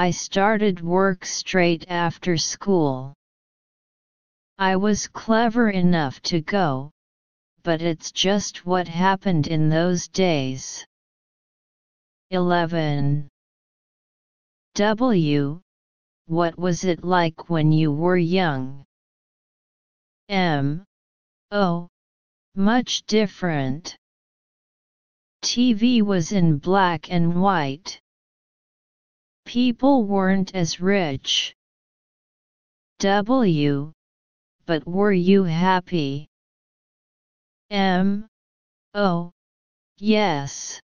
I started work straight after school. I was clever enough to go, but it's just what happened in those days. 11. W. What was it like when you were young? M. Oh. Much different. TV was in black and white. People weren't as rich. W. But were you happy? M. Oh. Yes.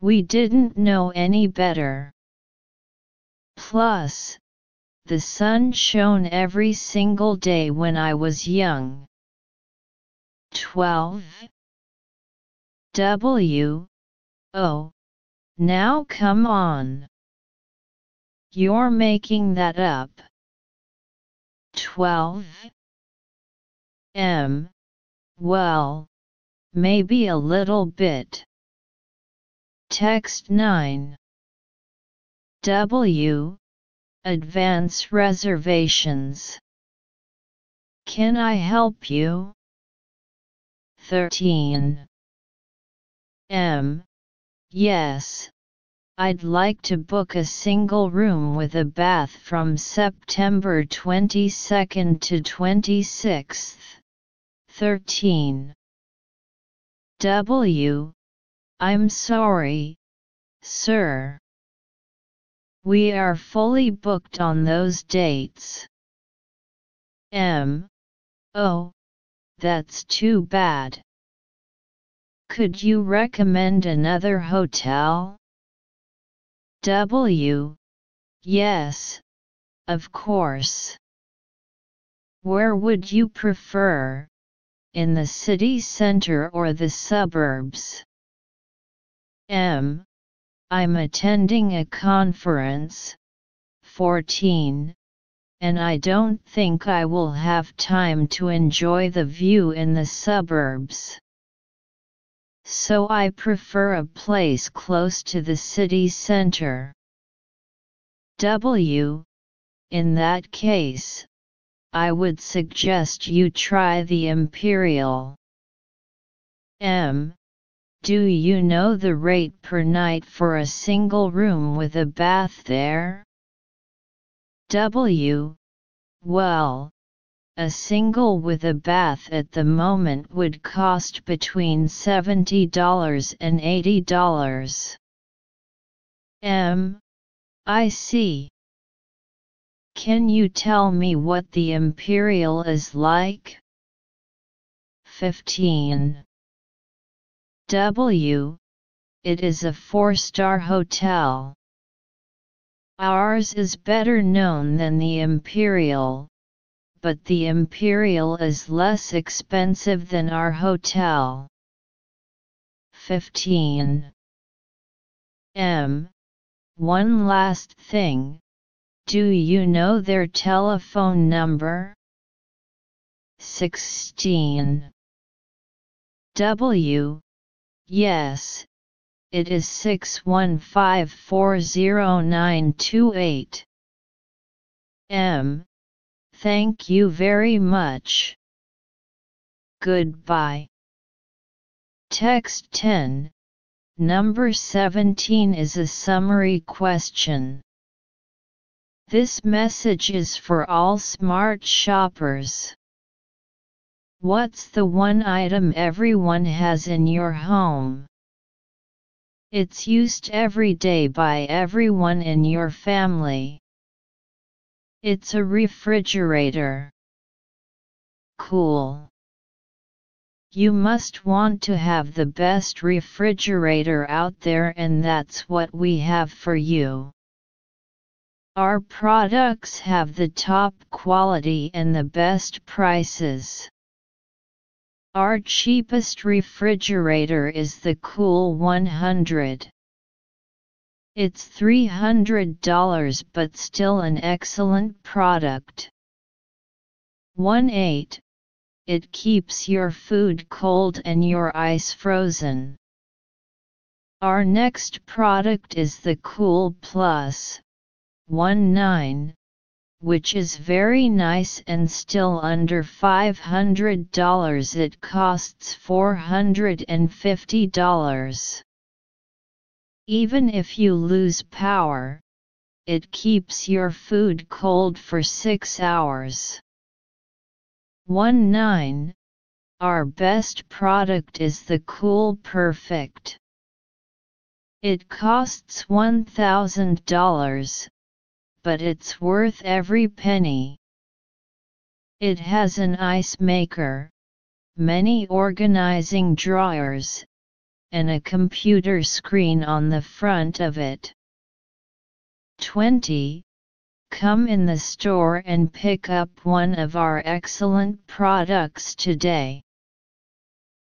We didn't know any better. Plus, the sun shone every single day when I was young. 12. W. Oh. Now come on. You're making that up. 12. M. Well, maybe a little bit. Text 9. W. Advance reservations. Can I help you? 13. M. Yes. I'd like to book a single room with a bath from September 22nd to 26th. 13. W. I'm sorry, sir. We are fully booked on those dates. M. Oh. That's too bad. Could you recommend another hotel? W. Yes, of course. Where would you prefer? In the city center or the suburbs? M. I'm attending a conference. 14. And I don't think I will have time to enjoy the view in the suburbs. So I prefer a place close to the city center. W. In that case, I would suggest you try the Imperial. M. Do you know the rate per night for a single room with a bath there? W. Well, a single with a bath at the moment would cost between $70 and $80. M. I see. Can you tell me what the Imperial is like? 15. W. It is a four-star hotel. Ours is better known than the Imperial, but the Imperial is less expensive than our hotel. 15. M. One last thing. Do you know their telephone number? 16. W. Yes. It is 6154098. M. Thank you very much. Goodbye. Text 10. Number 17 is a summary question. This message is for all smart shoppers. What's the one item everyone has in your home? It's used every day by everyone in your family. It's a refrigerator. Cool. You must want to have the best refrigerator out there and that's what we have for you. Our products have the top quality and the best prices. Our cheapest refrigerator is the Cool 100. It's $300 but still an excellent product. 1-8. It keeps your food cold and your ice frozen. Our next product is the Cool Plus 19, which is very nice and still under $500 it costs $450. Even if you lose power, it keeps your food cold for 6 hours. 1 9. Our best product is the Cool Perfect. It costs $1,000, but it's worth every penny. It has an ice maker, many organizing drawers, and a computer screen on the front of it. 20. Come in the store and pick up one of our excellent products today.